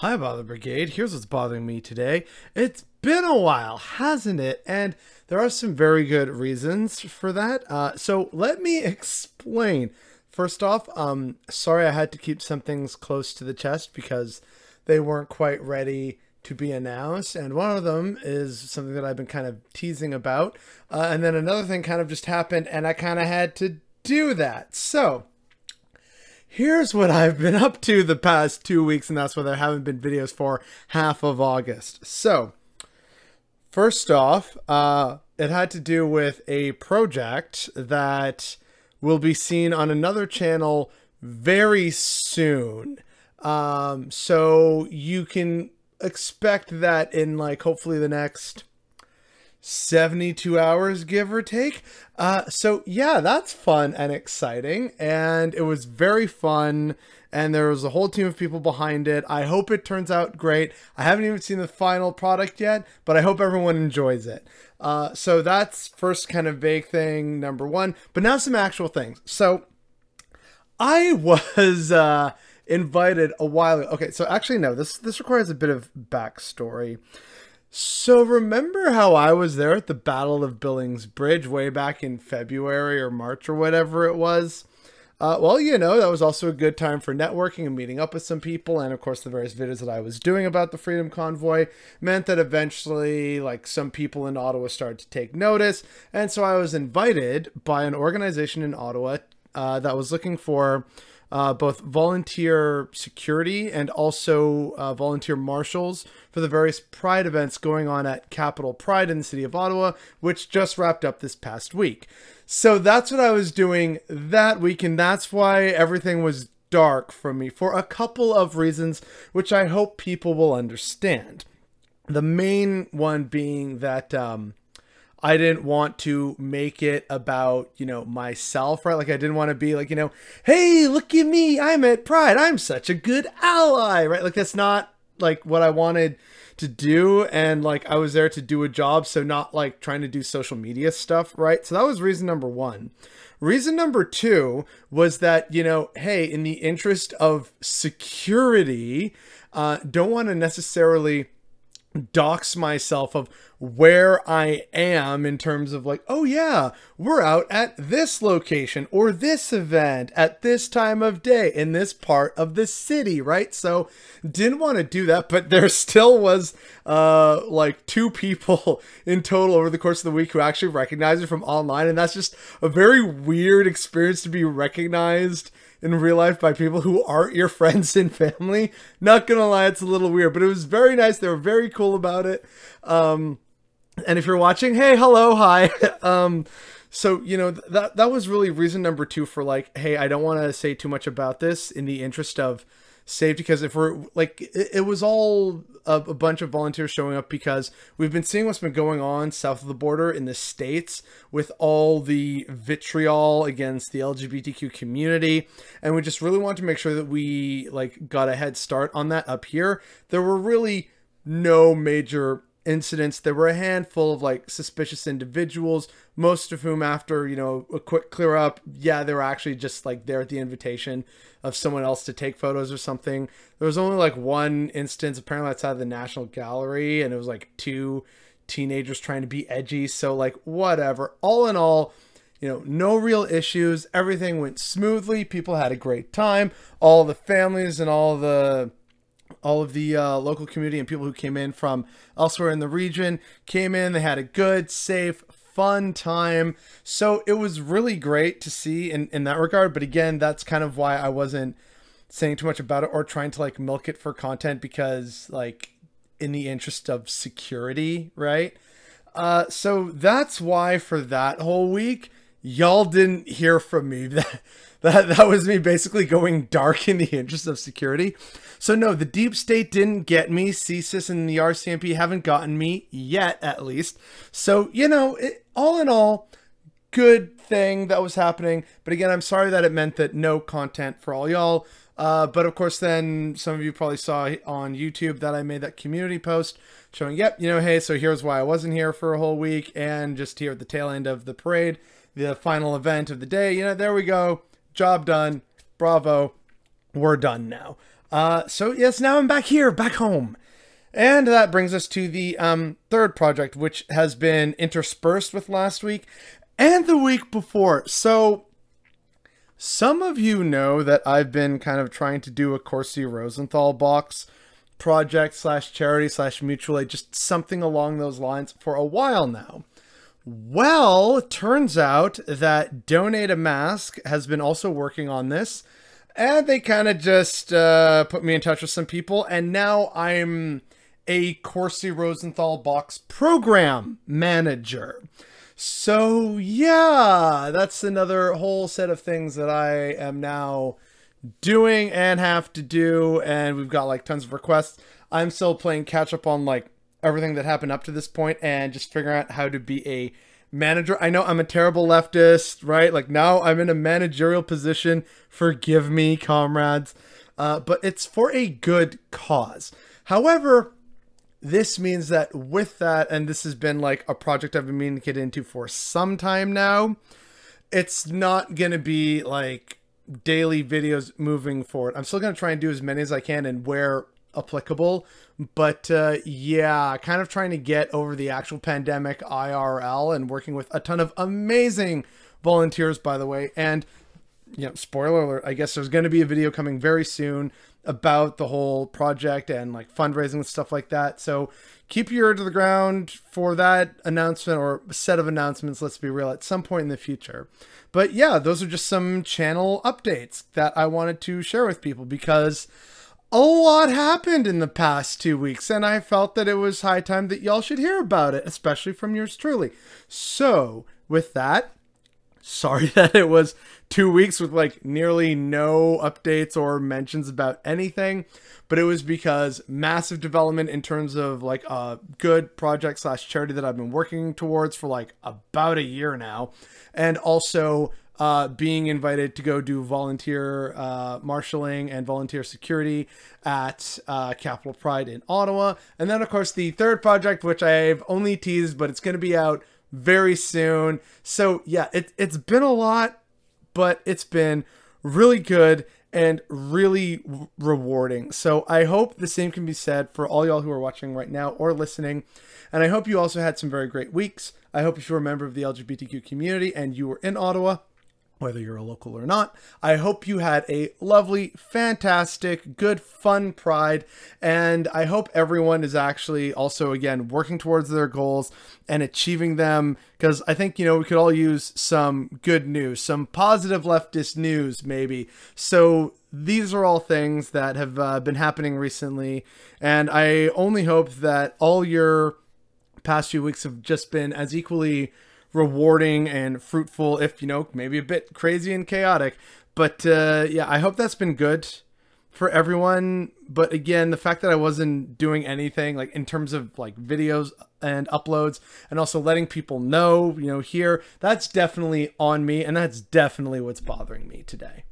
Hi, Bother Brigade. Here's what's bothering me today. It's been a while, hasn't it? And there are some very good reasons for that. Uh, so let me explain. First off, um, sorry I had to keep some things close to the chest because they weren't quite ready to be announced. And one of them is something that I've been kind of teasing about. Uh, and then another thing kind of just happened, and I kind of had to do that. So here's what I've been up to the past two weeks, and that's why there haven't been videos for half of August. So, first off, uh, it had to do with a project that will be seen on another channel very soon. Um, so you can expect that in like hopefully the next 72 hours, give or take. Uh, so, yeah, that's fun and exciting. And it was very fun. And there was a whole team of people behind it. I hope it turns out great. I haven't even seen the final product yet, but I hope everyone enjoys it. Uh, so, that's first kind of vague thing, number one. But now some actual things. So, I was. Uh, invited a while ago. Okay, so actually no, this this requires a bit of backstory. So remember how I was there at the Battle of Billings Bridge way back in February or March or whatever it was? Uh, well, you know, that was also a good time for networking and meeting up with some people. And of course, the various videos that I was doing about the Freedom Convoy meant that eventually, like, some people in Ottawa started to take notice. And so I was invited by an organization in Ottawa uh, that was looking for uh, both volunteer security and also uh, volunteer marshals for the various Pride events going on at Capital Pride in the city of Ottawa, which just wrapped up this past week. So that's what I was doing that week, and that's why everything was dark for me for a couple of reasons, which I hope people will understand. The main one being that um, I didn't want to make it about, you know, myself, right? Like I didn't want to be like, you know, hey, look at me. I'm at Pride. I'm such a good ally, right? Like that's not like what I wanted to do and like I was there to do a job, so not like trying to do social media stuff, right? So that was reason number 1. Reason number 2 was that, you know, hey, in the interest of security, uh don't want to necessarily dox myself of where I am in terms of like, oh yeah, we're out at this location or this event at this time of day in this part of the city, right? So didn't want to do that, but there still was uh like two people in total over the course of the week who actually recognized it from online, and that's just a very weird experience to be recognized in real life by people who aren't your friends and family. Not gonna lie, it's a little weird, but it was very nice. They were very cool about it. Um, and if you're watching, hey, hello, hi. um, so you know that that was really reason number two for like, hey, I don't want to say too much about this in the interest of safety because if we're like it, it was all a, a, bunch of volunteers showing up because we've been seeing what's been going on south of the border in the states with all the vitriol against the lgbtq community. And we just really want to make sure that we like got a head start on that up here. There were really no major incidents. There were a handful of like suspicious individuals, most of whom, after you know a quick clear up, yeah, they were actually just like there at the invitation of someone else to take photos or something. There was only like one instance, apparently outside of the National Gallery, and it was like two teenagers trying to be edgy. So like whatever. All in all. You know, no real issues. Everything went smoothly. People had a great time. All the families and all the all of the uh, local community and people who came in from elsewhere in the region came in. They had a good, safe, fun time. So it was really great to see in, in that regard. But again, that's kind of why I wasn't saying too much about it or trying to like milk it for content because, like, in the interest of security, right? Uh, so that's why for that whole week, y'all didn't hear from me. That that that was me basically going dark in the interest of security. So no, the deep state didn't get me. CSIS and the RCMP haven't gotten me yet, at least. So you know, it, all in all, good thing that was happening. But again, I'm sorry that it meant that no content for all y'all. Uh, but of course, then some of you probably saw on YouTube that I made that community post showing, yep, you know, hey, so here's why I wasn't here for a whole week, and just here at the tail end of the parade, the final event of the day. You know, there we go, job done, bravo, we're done now. Uh, so yes, now I'm back here, back home. And that brings us to the um, third project, which has been interspersed with last week and the week before. So some of you know that I've been kind of trying to do a Corsi Rosenthal box project slash charity slash mutual aid, just something along those lines for a while now. Well, turns out that Donate a Mask has been also working on this, and they kind of just uh, put me in touch with some people, and now I'm a Corsi Rosenthal box program manager. So, yeah, that's another whole set of things that I am now doing and have to do. And we've got like tons of requests. I'm still playing catch up on like everything that happened up to this point and just figuring out how to be a manager. I know I'm a terrible leftist, right? Like now I'm in a managerial position. Forgive me, comrades. Uh, but it's for a good cause. However, this means that with that, and this has been like a project I've been meaning to get into for some time now, it's not going to be like daily videos moving forward. I'm still going to try and do as many as I can and where applicable. But uh, yeah, kind of trying to get over the actual pandemic IRL and working with a ton of amazing volunteers, by the way. And, know, spoiler alert, I guess there's going to be a video coming very soon about the whole project and like fundraising and stuff like that. So keep your ear to the ground for that announcement or set of announcements, let's be real, at some point in the future. But yeah, those are just some channel updates that I wanted to share with people because a lot happened in the past two weeks, and I felt that it was high time that y'all should hear about it, especially from yours truly. So, with that, sorry that it was two weeks with like nearly no updates or mentions about anything but it was because massive development in terms of like a good project slash charity that i've been working towards for like about a year now and also uh, being invited to go do volunteer uh, marshaling and volunteer security at uh, Capital Pride in Ottawa. And then, of course, the third project, which I've only teased, but it's going to be out very soon. So, yeah, it, it's been a lot but it's been really good and really rewarding. So I hope the same can be said for all y'all who are watching right now or listening. And I hope you also had some very great weeks. I hope if you're a member of the LGBTQ community and you were in Ottawa, whether you're a local or not. I hope you had a lovely, fantastic, good, fun Pride, and I hope everyone is actually also, again, working towards their goals and achieving them because I think, you know, we could all use some good news, some positive leftist news, maybe. So these are all things that have uh, been happening recently, and I only hope that all your past few weeks have just been as equally rewarding and fruitful, if you know, maybe a bit crazy and chaotic. But uh, yeah, I hope that's been good for everyone. But again, the fact that I wasn't doing anything like in terms of like videos and uploads and also letting people know, you know, here, that's definitely on me and that's definitely what's bothering me today.